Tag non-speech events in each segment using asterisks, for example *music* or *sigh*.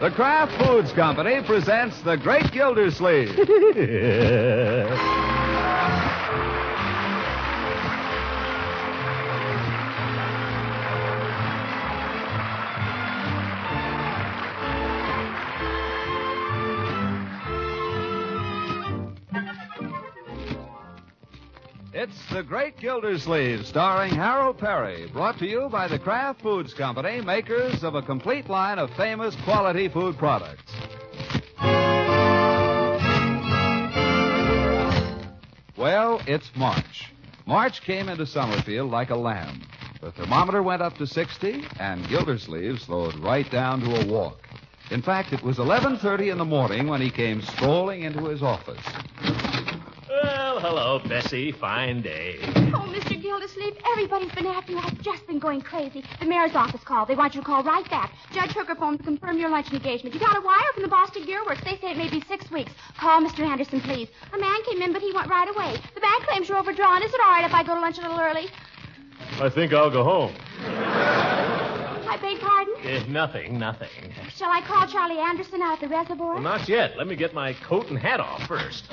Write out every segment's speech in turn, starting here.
The Kraft Foods Company presents The Great Gildersleeve. *laughs* The Great Gildersleeve, starring Harold Peary, brought to you by the Kraft Foods Company, makers of a complete line of famous quality food products. Well, it's March. March came into Summerfield like a lamb. The thermometer went up to 60, and Gildersleeve slowed right down to a walk. In fact, it was 11:30 in the morning when he came strolling into his office. Well, hello, Bessie. Fine day. Oh, Mr. Gildersleeve, everybody's been after you. I've just been going crazy. The mayor's office called. They want you to call right back. Judge Hooker phoned to confirm your lunch engagement. You got a wire from the Boston Gear Works. They say it may be six weeks. Call Mr. Anderson, please. A man came in, but he went right away. The bank claims you're overdrawn. Is it all right if I go to lunch a little early? I think I'll go home. I beg pardon? Eh, nothing, nothing. Shall I call Charlie Anderson out at the reservoir? Well, not yet. Let me get my coat and hat off first.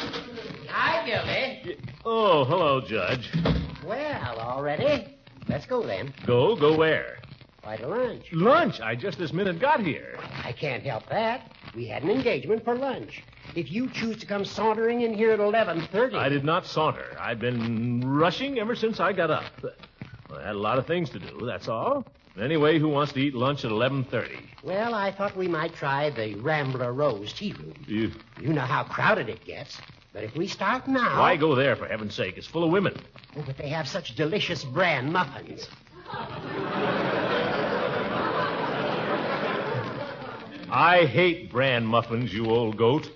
Hi, Gildy. Oh, hello, Judge. Well, all ready? Let's go then. Go, go where? Why to lunch? Lunch. I just this minute got here. I can't help that. We had an engagement for lunch. If you choose to come sauntering in here at eleven thirty, I did not saunter. I've been rushing ever since I got up. Well, I had a lot of things to do, that's all. Anyway, who wants to eat lunch at 11.30? Well, I thought we might try the Rambler Rose Tea Room. You... You know how crowded it gets. But if we start now, Why go there, for heaven's sake? It's full of women. Oh, but they have such delicious bran muffins. I hate bran muffins, you old goat.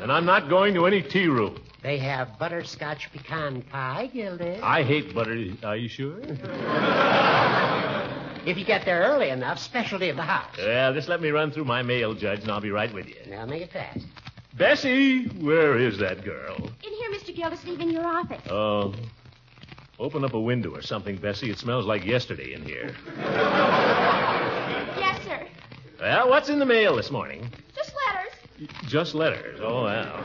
And I'm not going to any tea room. They have butterscotch pecan pie, Gildy. I hate butter. Are you sure? *laughs* If you get there early enough, specialty of the house. Well, just let me run through my mail, Judge, and I'll be right with you. Now make it fast. Bessie, where is that girl? In here, Mr. Gildersleeve, in your office. Oh. Open up a window or something, Bessie. It smells like yesterday in here. *laughs* Yes, sir. Well, what's in the mail this morning? Just letters. Just letters. Oh, well.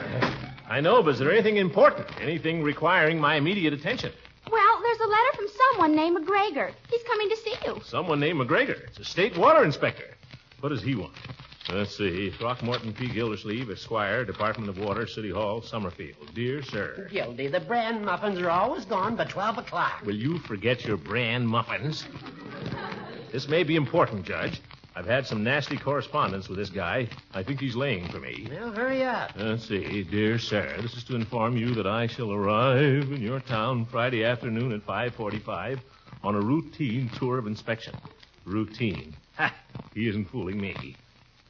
I know, but is there anything important? Anything requiring my immediate attention? Well, there's a letter from someone named McGregor. He's coming to see you. Someone named McGregor. It's a state water inspector. What does he want? Let's see. Throckmorton P. Gildersleeve, Esquire, Department of Water, City Hall, Summerfield. Dear sir. Gildy, the bran muffins are always gone by 12 o'clock. Will you forget your bran muffins? This may be important, Judge. I've had some nasty correspondence with this guy. I think he's laying for me. Well, hurry up. Let's see. Dear sir, this is to inform you that I shall arrive in your town Friday afternoon at 5.45 on a routine tour of inspection. Routine. Ha! He isn't fooling me.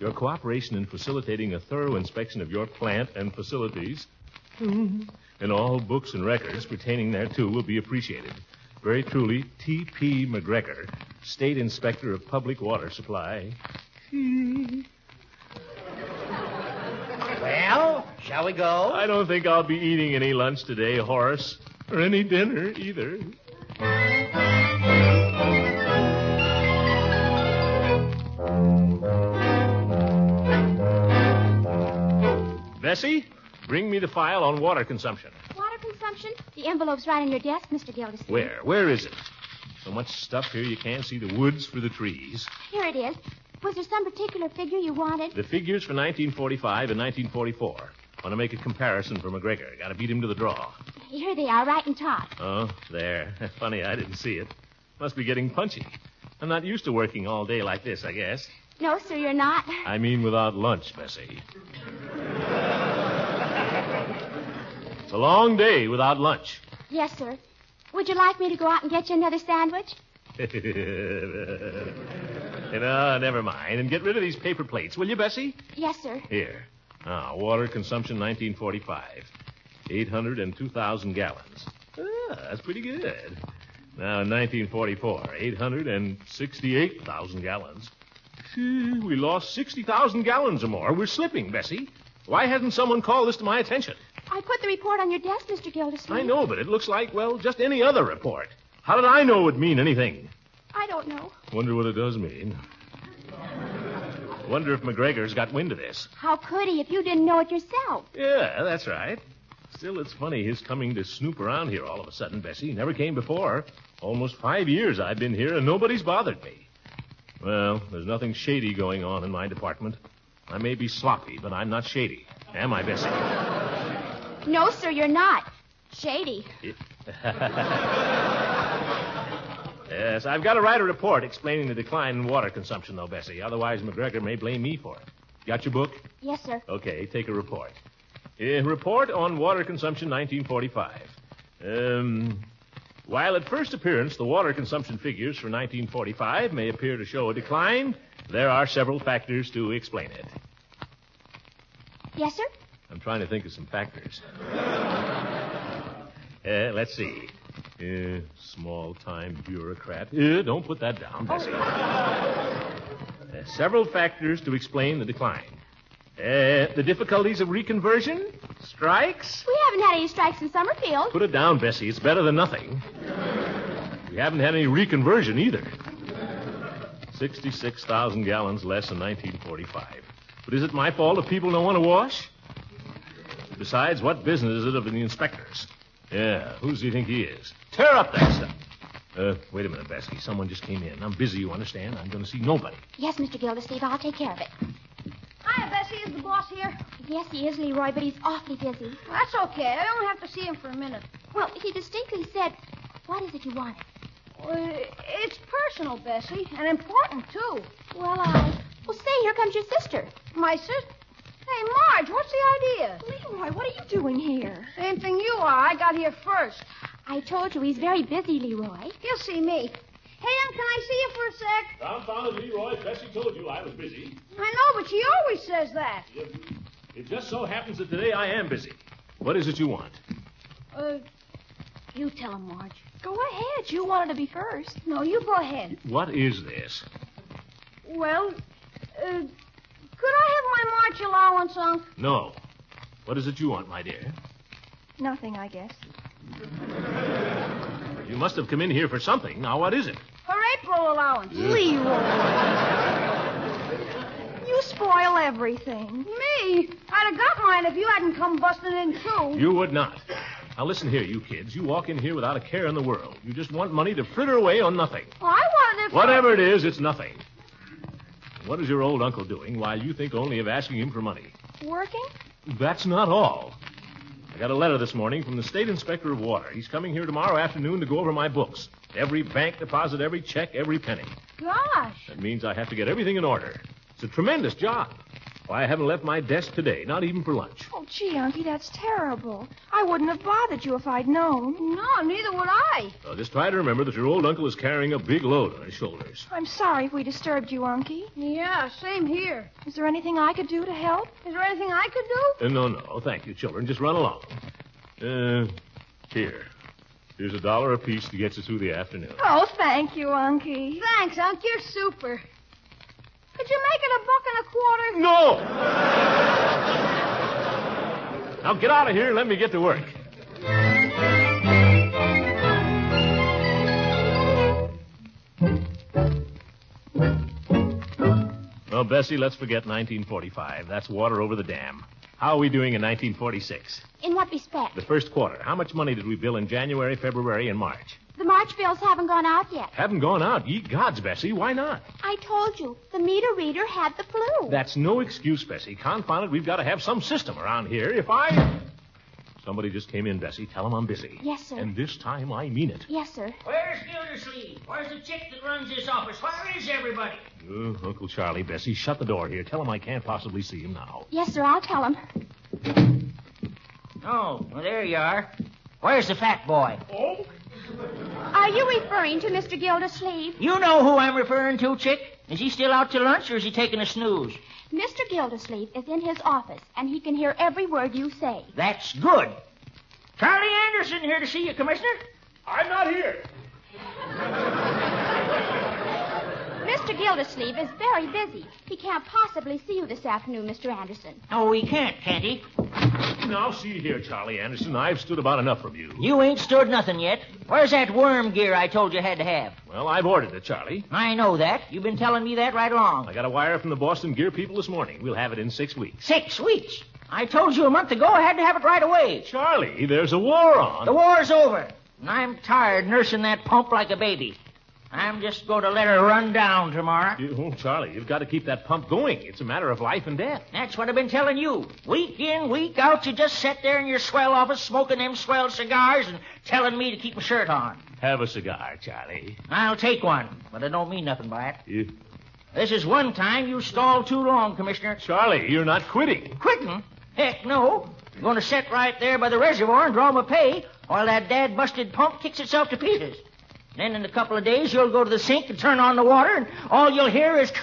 Your cooperation in facilitating a thorough inspection of your plant and facilities mm-hmm. and all books and records pertaining thereto will be appreciated. Very truly, T.P. McGregor, State Inspector of Public Water Supply. *laughs* Well, shall we go? I don't think I'll be eating any lunch today, Horace, or any dinner either. Bessie, bring me the file on water consumption. Water consumption? The envelope's right on your desk, Mr. Gildersleeve. Where? Where is it? So much stuff here you can't see the woods for the trees. Here it is. Was there some particular figure you wanted? The figures for 1945 and 1944. Want to make a comparison for McGregor. Got to beat him to the draw. Here they are, right in top. Oh, there. *laughs* Funny, I didn't see it. Must be getting punchy. I'm not used to working all day like this, I guess. No, sir, you're not. I mean without lunch, Bessie. It's a long day without lunch. Yes, sir. Would you like me to go out and get you another sandwich? *laughs* know, never mind. And get rid of these paper plates, will you, Bessie? Yes, sir. Here. Now, water consumption 1945. 800 and 2,000 gallons. Ah, that's pretty good. Now, in 1944, 868,000 gallons. We lost 60,000 gallons or more. We're slipping, Bessie. Why hasn't someone called this to my attention? I put the report on your desk, Mr. Gildersleeve. I know, but it looks like, well, just any other report. How did I know it would mean anything? I don't know. Wonder what it does mean. Wonder if McGregor's got wind of this. How could he if you didn't know it yourself? Yeah, that's right. Still, it's funny his coming to snoop around here all of a sudden, Bessie. Never came before. Almost five years I've been here, and nobody's bothered me. Well, there's nothing shady going on in my department. I may be sloppy, but I'm not shady. Am I, Bessie? *laughs* No, sir, you're not. Shady. *laughs* Yes, I've got to write a report explaining the decline in water consumption, though, Bessie. Otherwise, McGregor may blame me for it. Got your book? Yes, sir. Okay, take a report. A report on water consumption 1945. Um, while at first appearance the water consumption figures for 1945 may appear to show a decline, there are several factors to explain it. Yes, sir? I'm trying to think of some factors. *laughs* Uh, let's see. Uh, small time bureaucrat. Uh, don't put that down, Bessie. Uh, several factors to explain the decline. Uh, the difficulties of reconversion? Strikes? We haven't had any strikes in Summerfield. Put it down, Bessie. It's better than nothing. We haven't had any reconversion either. 66,000 gallons less in 1945. But is it my fault if people don't want to wash? Besides, what business is it of the inspectors? Yeah, who does he think he is? Tear up that stuff. Uh, wait a minute, Bessie. Someone just came in. I'm busy, you understand? I'm going to see nobody. Yes, Mr. Gildersleeve, I'll take care of it. Hi, Bessie. Is the boss here? Yes, he is, Leroy, but he's awfully busy. That's okay. I only have to see him for a minute. Well, he distinctly said, what is it you wanted? Uh, it's personal, Bessie, and important, too. Well, I... Well, say, here comes your sister. My sister. Hey, Marge, what's the idea? Leroy, what are you doing here? Same thing you are. I got here first. I told you he's very busy, Leroy. You'll see me. Hey, Em, can I see you for a sec? Confounded Leroy, Bessie told you I was busy. I know, but she always says that. It just so happens that today I am busy. What is it you want? Uh, you tell him, Marge. Go ahead. You wanted to be first. No, you go ahead. What is this? Well, uh, could I have my March allowance, Unc? No. What is it you want, my dear? Nothing, I guess. You must have come in here for something. Now, what is it? Her April allowance. You spoil everything. Me? I'd have got mine if you hadn't come busting in too. You would not. Now, listen here, you kids. You walk in here without a care in the world. You just want money to fritter away on nothing. Well, I wanted it. Whatever it is, it's nothing. What is your old uncle doing while you think only of asking him for money? Working? That's not all. I got a letter this morning from the state inspector of water. He's coming here tomorrow afternoon to go over my books. Every bank deposit, every check, every penny. Gosh. That means I have to get everything in order. It's a tremendous job. Why, I haven't left my desk today, not even for lunch. Oh, gee, Unky, that's terrible. I wouldn't have bothered you if I'd known. No, neither would I. So just try to remember that your old uncle is carrying a big load on his shoulders. I'm sorry if we disturbed you, Unky. Yeah, same here. Is there anything I could do to help? Is there anything I could do? Uh, no, no, thank you, children. Just run along. Uh, here. Here's a dollar apiece to get you through the afternoon. Oh, thank you, Unky. Thanks, Unc. You're super. You make it a buck and a quarter? No! now get out of here and let me get to work. Well, Bessie, let's forget 1945. That's water over the dam. How are we doing in 1946? In what respect? The first quarter. How much money did we bill in January, February, and March? The March bills haven't gone out yet. Haven't gone out. Ye gods, Bessie. Why not? I told you, the meter reader had the flu. That's no excuse, Bessie. Confound it, we've got to have some system around here. If I. Somebody just came in, Bessie. Tell him I'm busy. Yes, sir. And this time I mean it. Yes, sir. Where's Gildersleeve? Where's the chick that runs this office? Where is everybody? Uh, Uncle Charlie, Bessie, shut the door here. Tell him I can't possibly see him now. Yes, sir, I'll tell him. Oh, well, there you are. Where's the fat boy? Are you referring to Mr. Gildersleeve? You know who I'm referring to, chick? Is he still out to lunch or is he taking a snooze? Mr. Gildersleeve is in his office, and he can hear every word you say. That's good. Charlie Anderson here to see you, Commissioner. I'm not here. Mr. Gildersleeve is very busy. He can't possibly see you this afternoon, Mr. Anderson. Oh, he can't, can't he? Now, see here, Charlie Anderson. I've stood about enough from you. You ain't stood nothing yet. Where's that worm gear I told you had to have? Well, I've ordered it, Charlie. I know that. You've been telling me that right along. I got a wire from the Boston Gear people this morning. We'll have it in six weeks. Six weeks. I told you a month ago I had to have it right away. Charlie, there's a war on. The war's over, and I'm tired nursing that pump like a baby. I'm just going to let her run down tomorrow. You- oh, Charlie, you've got to keep that pump going. It's a matter of life and death. That's what I've been telling you. Week in, week out, you just sit there in your swell office smoking them swell cigars and telling me to keep my shirt on. Have a cigar, Charlie. I'll take one, but I don't mean nothing by it. You... This is one time you stalled too long, Commissioner. Charlie, you're not quitting. Quitting? Heck no. I'm going to sit right there by the reservoir and draw my pay while that dad busted pump kicks itself to pieces. Then in a couple of days, you'll go to the sink and turn on the water, and all you'll hear is. *laughs*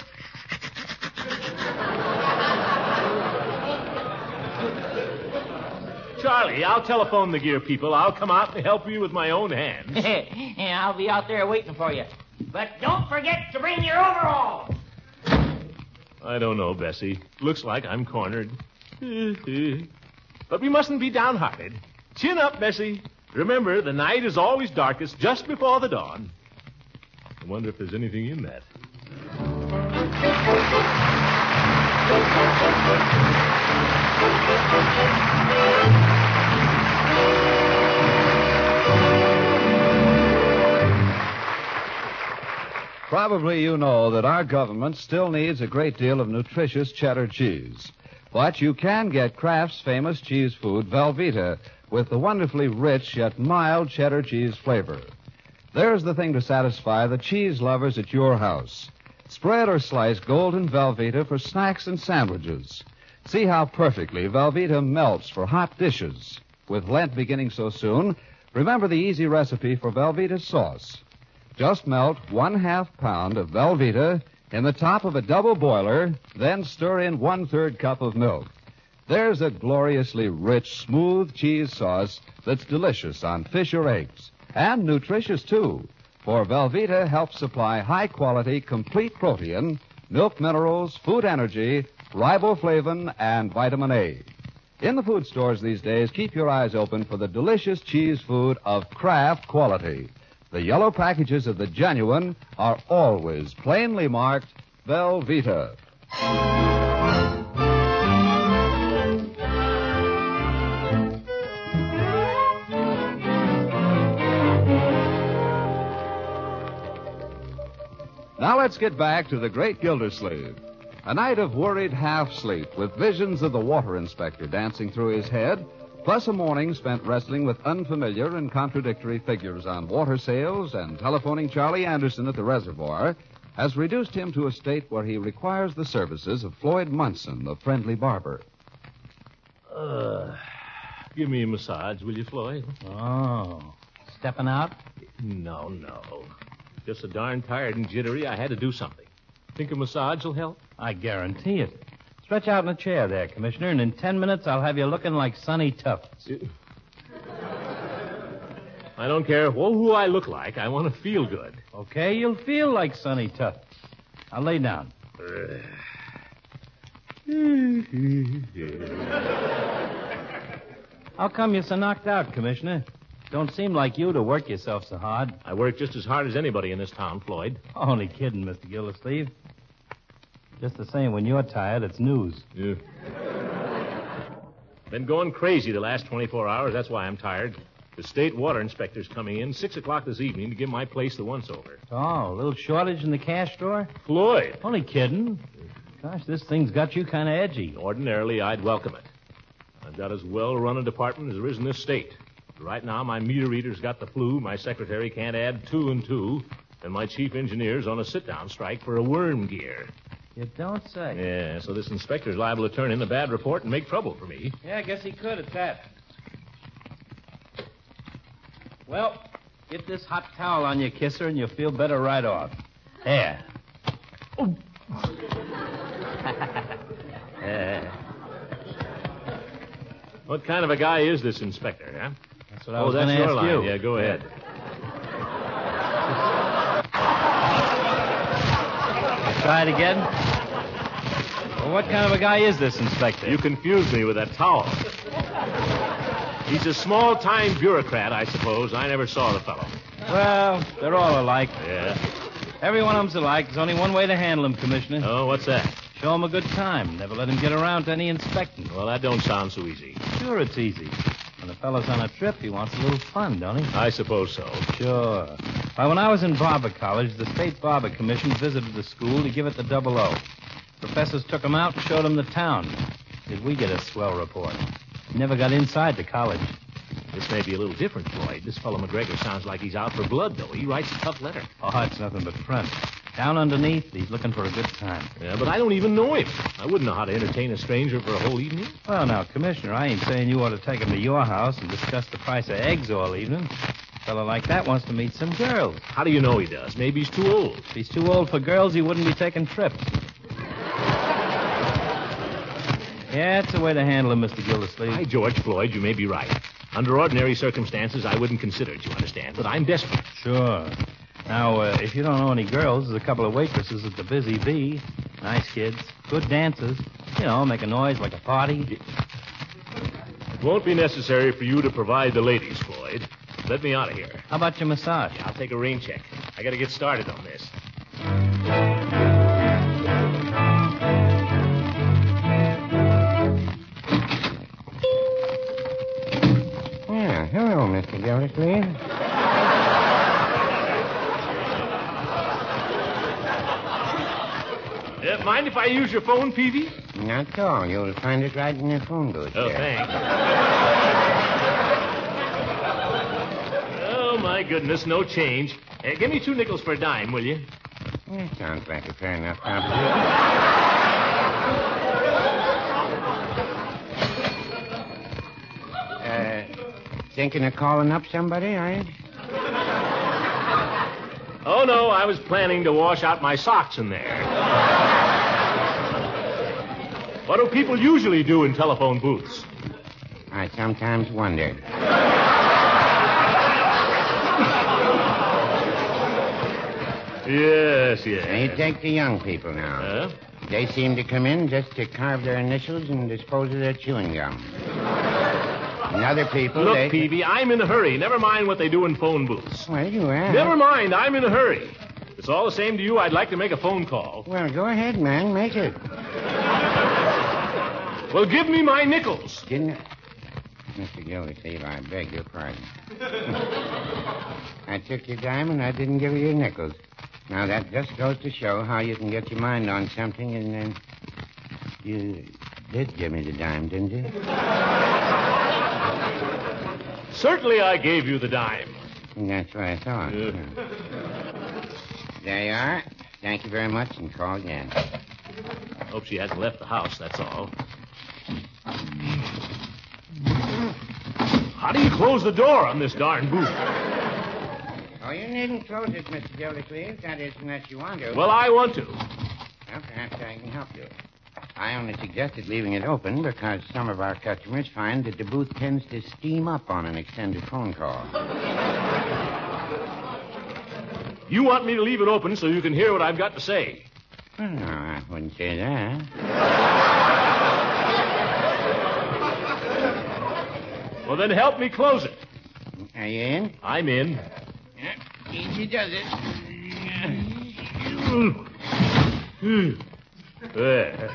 Charlie, I'll telephone the gear people. I'll come out and help you with my own hands. *laughs* yeah, I'll be out there waiting for you. But don't forget to bring your overalls. I don't know, Bessie. Looks like I'm cornered. *laughs* but we mustn't be downhearted. Chin up, Bessie. Remember, the night is always darkest just before the dawn. I wonder if there's anything in that. Probably you know that our government still needs a great deal of nutritious cheddar cheese. But you can get Kraft's famous cheese food, Velveeta, with the wonderfully rich yet mild cheddar cheese flavor. There's the thing to satisfy the cheese lovers at your house. Spread or slice golden Velveeta for snacks and sandwiches. See how perfectly Velveeta melts for hot dishes. With Lent beginning so soon, remember the easy recipe for Velveeta sauce. Just melt one half pound of Velveeta in the top of a double boiler, then stir in one third cup of milk. There's a gloriously rich, smooth cheese sauce that's delicious on fish or eggs. And nutritious, too. For Velveeta helps supply high quality, complete protein, milk minerals, food energy, riboflavin, and vitamin A. In the food stores these days, keep your eyes open for the delicious cheese food of Kraft quality. The yellow packages of the genuine are always plainly marked Velveeta. Now let's get back to the great Gildersleeve. A night of worried half sleep with visions of the water inspector dancing through his head, plus a morning spent wrestling with unfamiliar and contradictory figures on water sales and telephoning Charlie Anderson at the reservoir, has reduced him to a state where he requires the services of Floyd Munson, the friendly barber. Uh, give me a massage, will you, Floyd? Oh. Stepping out? No, no. Just so darn tired and jittery, I had to do something. Think a massage will help? I guarantee it. Stretch out in a chair there, Commissioner, and in ten minutes I'll have you looking like Sonny Tufts. Uh, I don't care who I look like. I want to feel good. Okay, you'll feel like Sonny Tufts. I'll lay down. *laughs* How come you're so knocked out, Commissioner? Don't seem like you to work yourself so hard. I work just as hard as anybody in this town, Floyd. Only kidding, Mr. Gildersleeve. Just the same, when you're tired, it's news. Yeah. Been going crazy the last 24 hours. That's why I'm tired. The state water inspector's coming in 6 o'clock this evening to give my place the once over. Oh, a little shortage in the cash drawer? Floyd. Only kidding. Gosh, this thing's got you kind of edgy. Ordinarily, I'd welcome it. I've got as well run a department as there is in this state. Right now, my meter reader's got the flu, my secretary can't add two and two, and my chief engineer's on a sit down strike for a worm gear. You don't say. Yeah, so this inspector's liable to turn in a bad report and make trouble for me. Yeah, I guess he could at that. Well, get this hot towel on your kisser and you'll feel better right off. There. Oh. *laughs* Uh, what kind of a guy is this inspector, huh? That's what I oh, was that's going to ask line. you. Yeah, go ahead. *laughs* Try it again. Well, what kind of a guy is this, Inspector? You confused me with that towel. He's a small time bureaucrat, I suppose. I never saw the fellow. Well, they're all alike. Yeah? Every one of them's alike. There's only one way to handle him, Commissioner. Oh, what's that? Show him a good time. Never let him get around to any inspecting. Well, that don't sound so easy. Sure, it's easy. Fellow's on a trip, he wants a little fun, don't he? I suppose so. Sure. Why, when I was in Barber College, the State Barber Commission visited the school to give it the double O. Professors took 'em out and showed 'em the town. Did we get a swell report? Never got inside the college. This may be a little different, Floyd. This fellow McGregor sounds like he's out for blood, though. He writes a tough letter. Oh, it's nothing but front. Down underneath, he's looking for a good time. Yeah, but I don't even know him. I wouldn't know how to entertain a stranger for a whole evening. Well, now, Commissioner, I ain't saying you ought to take him to your house and discuss the price of eggs all evening. A fellow like that wants to meet some girls. How do you know he does? Maybe he's too old. If he's too old for girls, he wouldn't be taking trips. Yeah, it's a way to handle him, Mr. Gildersleeve. By George Floyd, you may be right. Under ordinary circumstances, I wouldn't consider it, you understand. But I'm desperate. Sure. Now, uh, if you don't know any girls, there's a couple of waitresses at the Busy Bee. Nice kids, good dancers. You know, make a noise like a party. It won't be necessary for you to provide the ladies, Floyd. Let me out of here. How about your massage? I'll take a rain check. I gotta get started on this. Mind if I use your phone, Peavey? Not at all. You'll find it right in your phone booth Oh, there. thanks. oh, my goodness, no change. Uh, give me two nickels for a dime, will you? Yeah, sounds like a fair enough proposition. uh, thinking of calling up somebody, are you? Oh, no, I was planning to wash out my socks in there. What do people usually do in telephone booths? I sometimes wonder. Yes, You yes. take the young people now. Huh? They seem to come in just to carve their initials and dispose of their chewing gum. And other people, Look, they... Peavey, I'm in a hurry. Never mind what they do in phone booths. Well, you are. Never mind, I'm in a hurry. If it's all the same to you, I'd like to make a phone call. Well, go ahead, man. Make it. Well, give me my nickels. Didn't I... Mr. Gildersleeve, I beg your pardon. *laughs* I took your dime and I didn't give you your nickels. Now, that just goes to show how you can get your mind on something and then... You did give me the dime, didn't you? *laughs* Certainly I gave you the dime. That's what I thought. Yeah. There you are. Thank you very much and call again. Hope she hasn't left the house, that's all. How do you close the door on this darn booth? Oh, you needn't close it, Mr. Gildersleeve. That is, unless you want to. Well, I want to. Well, perhaps I can help you. I only suggested leaving it open because some of our customers find that the booth tends to steam up on an extended phone call. You want me to leave it open so you can hear what I've got to say. Well, no, I wouldn't say that. Well, then help me close it. Are you in? I'm in. Yeah, Easy does it. There.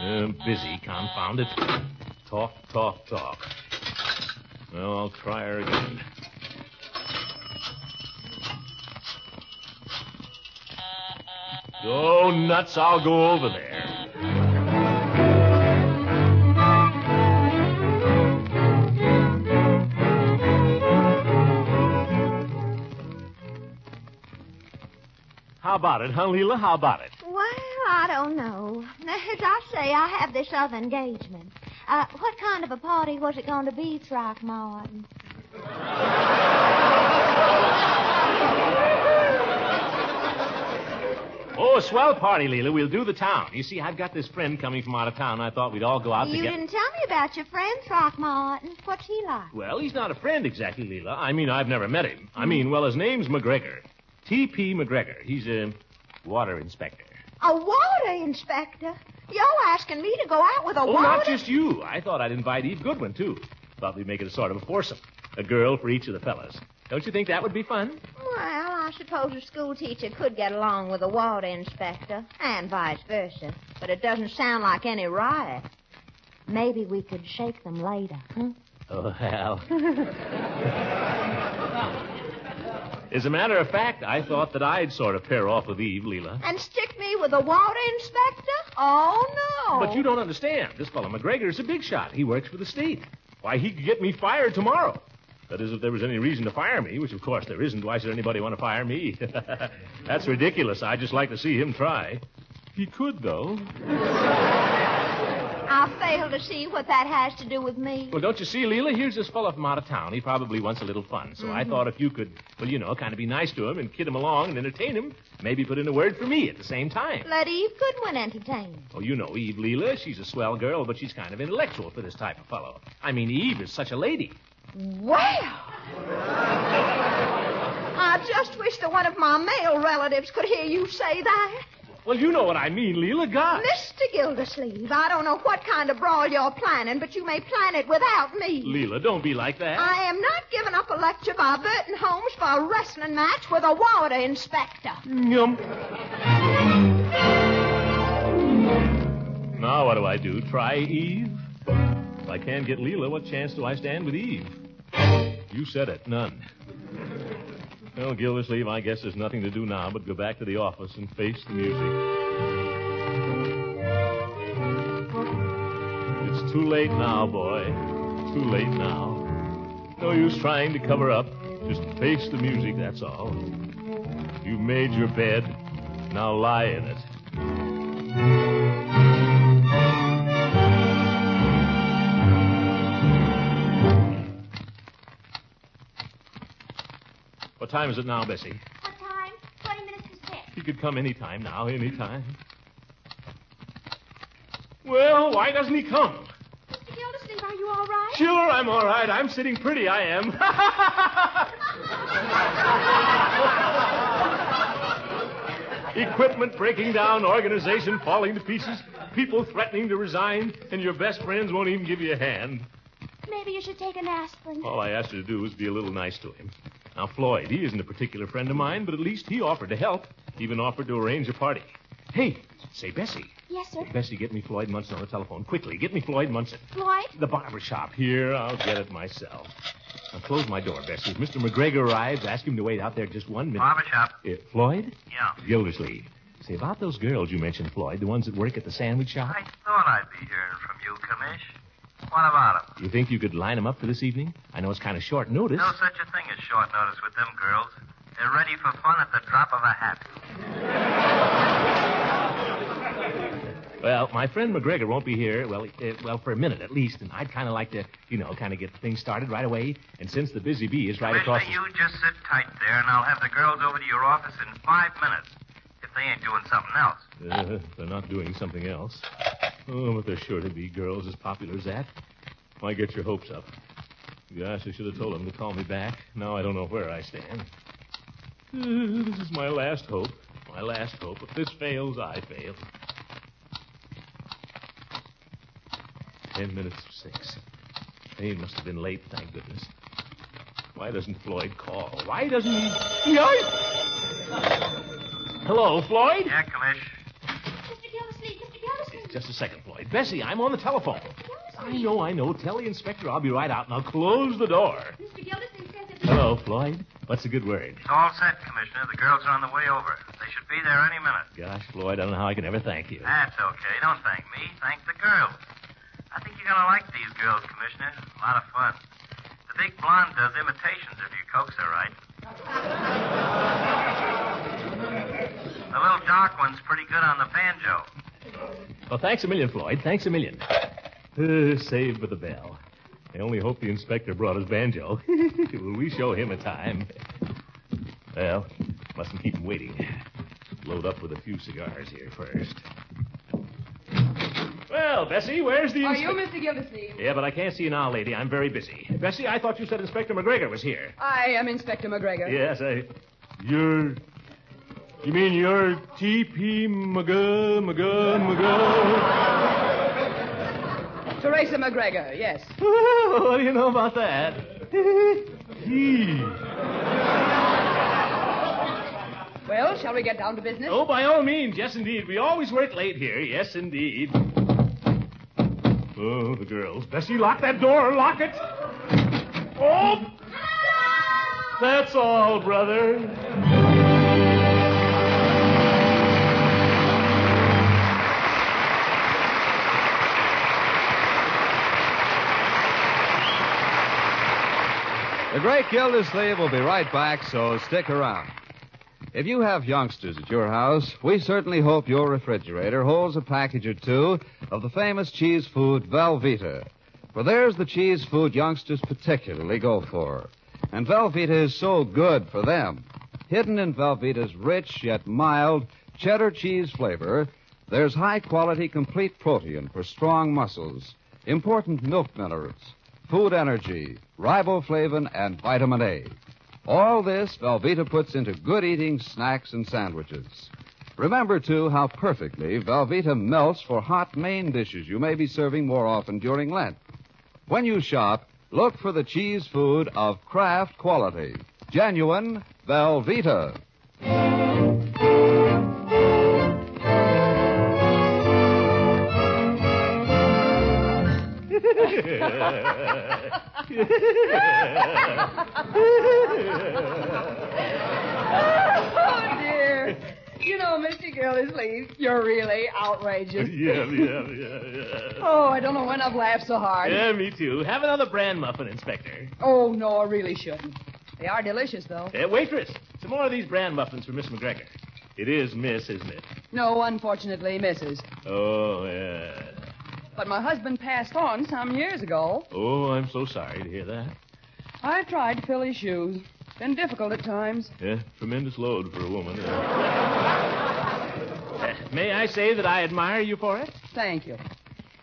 Uh, busy, confound it. Talk, talk, talk. Well, I'll try her again. Go nuts, I'll go over there. How about it, huh, Leila? How about it? Well, I don't know. As I say, I have this other engagement. Uh, what kind of a party was it going to be, Throckmorton? Oh, as swell party, Leila. We'll do the town. You see, I've got this friend coming from out of town. I thought we'd all go out together. You together. didn't tell me about your friend, Throckmorton. What's he like? Well, he's not a friend exactly, Leila. I mean, I've never met him. I mean, well, his name's McGregor. T.P. McGregor. He's a water inspector. A water inspector? You're asking me to go out with a Oh, water... not just you. I thought I'd invite Eve Goodwin, too. Thought we'd make it a sort of a foursome. A girl for each of the fellas. Don't you think that would be fun? Well, I suppose a school teacher could get along with a water inspector, and vice versa. But it doesn't sound like any riot. Maybe we could shake them later, huh? Oh, Hal. *laughs* As a matter of fact, I thought that I'd sort of pair off with Eve, Leila. And stick me with a water inspector? Oh, no. But you don't understand. This fellow McGregor is a big shot. He works for the state. Why, he could get me fired tomorrow. That is, if there was any reason to fire me, which of course there isn't. Why should anybody want to fire me? *laughs* That's ridiculous. I'd just like to see him try. He could, though. I fail to see what that has to do with me. Well, don't you see, Leila? Here's this fellow from out of town. He probably wants a little fun. So I mm-hmm. thought if you could, well, you know, kind of be nice to him and kid him along and entertain him, maybe put in a word for me at the same time. Let Eve Goodwin entertain. Oh, you know Eve Leila. She's a swell girl, but she's kind of intellectual for this type of fellow. I mean, Eve is such a lady. Well. I just wish that one of my male relatives could hear you say that. Well, you know what I mean, Leila. God. Mr. Gildersleeve, I don't know what kind of brawl you're planning, but you may plan it without me. Leila, don't be like that. I am not giving up a lecture by Burton Holmes for a wrestling match with a water inspector. Yum. Now what do I do? Try Eve? I can't get Leila, what chance do I stand with Eve? You said it. None. Well, Gildersleeve, I guess there's nothing to do now but go back to the office and face the music. It's too late now, boy. Too late now. No use trying to cover up. Just face the music, that's all. You've made your bed. Now lie in it. What time is it now, Bessie? What time? Twenty minutes to six. He could come any time now, any time. Well, why doesn't he come? Mr. Gildersleeve, are you all right? Sure, I'm all right. I'm sitting pretty, I am. *laughs* Equipment breaking down, organization falling to pieces, people threatening to resign, and your best friends won't even give you a hand. Maybe you should take an aspirin. All I asked you to do was be a little nice to him. Now, Floyd, he isn't a particular friend of mine, but at least he offered to help, even offered to arrange a party. Hey, say, Bessie. Yes, sir. Bessie, get me Floyd Munson on the telephone. Quickly, get me Floyd Munson. Floyd? The barber shop. Here, I'll get it myself. Now, close my door, Bessie. If Mr. McGregor arrives, ask him to wait out there just one minute. Barber shop. Uh, Floyd? Yeah. Gildersleeve. Say, about those girls you mentioned, Floyd, the ones that work at the sandwich shop, I thought I'd be hearing from you, Commish. What about them? you think you could line them up for this evening? I know it's kind of short notice. No such a thing as short notice with them girls. They're ready for fun at the drop of a hat. Well, my friend McGregor won't be here, well, uh, well, for a minute at least, and I'd kind of like to, you know, kind of get things started right away. And since the Busy Bee is right across Commissioner, you just sit tight there, and I'll have the girls over to your office in five minutes. If they ain't doing something else. Uh, they're not doing something else. Oh, but there's sure to be girls as popular as that. Why get your hopes up? Gosh, I should have told them to call me back. Now I don't know where I stand. Uh, this is my last hope. My last hope. If this fails, I fail. Ten minutes to six. They must have been late, thank goodness. Why doesn't Floyd call? Why doesn't he? Hello, Floyd? Yeah, Commish. Mr. Gildersleeve, Mr. Gildersleeve. Just a second, Floyd. Bessie, I'm on the telephone. I know, I know. Tell the inspector I'll be right out. Now close the door. Mr. Gildersleeve says that... Hello, Floyd. What's a good word? It's all set, Commissioner. The girls are on the way over. They should be there any minute. Gosh, Floyd, I don't know how I can ever thank you. That's okay. Don't thank me. Thank the girls. I think you're going to like these girls, Commissioner. A lot of fun. The big blonde does imitations if you coax her right. *laughs* The little dark one's pretty good on the banjo. Well, thanks a million, Floyd. Thanks a million. Uh, saved by the bell. I only hope the inspector brought his banjo. *laughs* Will we show him a time? Well, mustn't keep him waiting. Load up with a few cigars here first. Well, Bessie, where's the inspector? Are you Mr. Gildersleeve? Yeah, but I can't see you now, lady. I'm very busy. Bessie, I thought you said Inspector McGregor was here. I am Inspector McGregor. Yes, I. You're. You mean you're T.P. McGuh, McGuh, McGuh? Teresa McGregor, yes. Oh, what do you know about that? *laughs* Gee. Well, shall we get down to business? Oh, by all means, yes, indeed. We always work late here. Yes, indeed. Oh, the girls. Bessie, lock that door. Lock it. Oh! That's all, brother. The Great Gildersleeve will be right back, so stick around. If you have youngsters at your house, we certainly hope your refrigerator holds a package or two of the famous cheese food Velveeta. For there's the cheese food youngsters particularly go for. And Velveeta is so good for them. Hidden in Velveeta's rich yet mild cheddar cheese flavor, there's high quality complete protein for strong muscles, important milk minerals, food energy, riboflavin, and vitamin A. All this Velveeta puts into good eating snacks and sandwiches. Remember, too, how perfectly Velveeta melts for hot main dishes you may be serving more often during Lent. When you shop, look for the cheese food of Kraft quality. Genuine Velveeta. Oh, dear. You know, Mr. Gildersleeve, you're really outrageous. *laughs* yeah, yeah, yeah, yeah. Oh, I don't know when I've laughed so hard. Yeah, me too. Have another bran muffin, Inspector. Oh, no, I really shouldn't. They are delicious, though. Uh, waitress, some more of these bran muffins for Miss McGregor. It is Miss, isn't it? No, unfortunately, Mrs. Oh, yeah. But my husband passed on some years ago. Oh, I'm so sorry to hear that. I've tried to fill his shoes. Been difficult at times. Yeah, tremendous load for a woman. Uh, *laughs* may I say that I admire you for it? Thank you.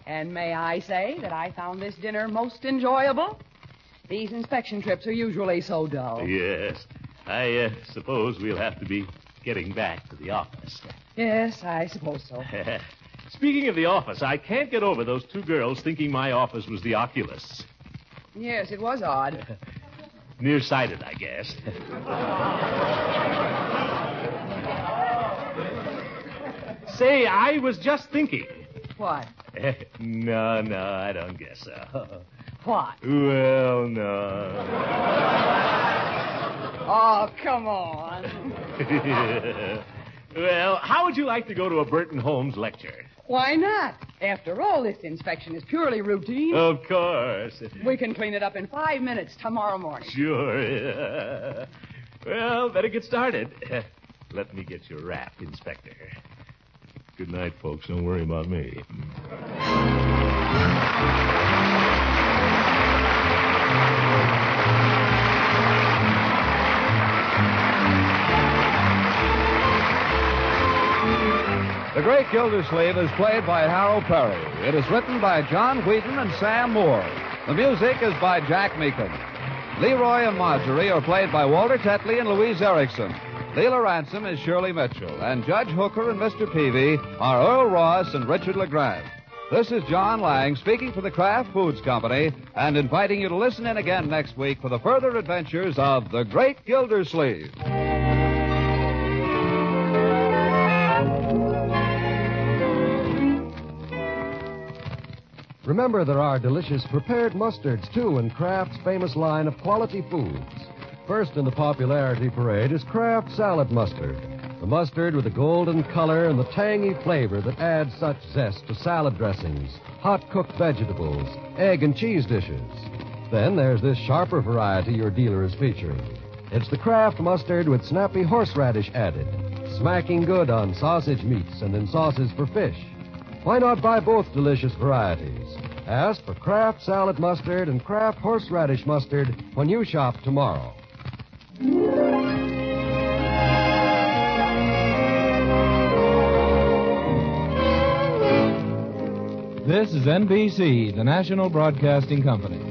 And may I say that I found this dinner most enjoyable? These inspection trips are usually so dull. Yes. I uh, suppose we'll have to be getting back to the office. Yes, I suppose so. *laughs* Speaking of the office, I can't get over those two girls thinking my office was the Oculus. Yes, it was odd. *laughs* Nearsighted, I guess. *laughs* Say, I was just thinking. What? *laughs* no, no, I don't guess so. What? Well, no. Oh, come on. well, how would you like to go to a Burton Holmes lecture? Why not? After all, this inspection is purely routine. Of course. We can clean it up in five minutes tomorrow morning. Sure. *laughs* Well, better get started. *laughs* Let me get your wrap, Inspector. Good night, folks. Don't worry about me. *laughs* The Great Gildersleeve is played by Harold Peary. It is written by John Whedon and Sam Moore. The music is by Jack Meakin. Leroy and Marjorie are played by Walter Tetley and Louise Erickson. Leila Ransom is Shirley Mitchell, and Judge Hooker and Mr. Peavey are Earl Ross and Richard LeGrand. This is John Lang speaking for the Kraft Foods Company and inviting you to listen in again next week for the further adventures of the Great Gildersleeve. Remember, there are delicious prepared mustards, too, in Kraft's famous line of quality foods. First in the popularity parade is Kraft Salad Mustard. The mustard with the golden color and the tangy flavor that adds such zest to salad dressings, hot cooked vegetables, egg and cheese dishes. Then there's this sharper variety your dealer is featuring. It's the Kraft Mustard with snappy horseradish added, smacking good on sausage meats and in sauces for fish. Why not buy both delicious varieties? Ask for Kraft Salad Mustard and Kraft Horseradish Mustard when you shop tomorrow. This is NBC, the national broadcasting company.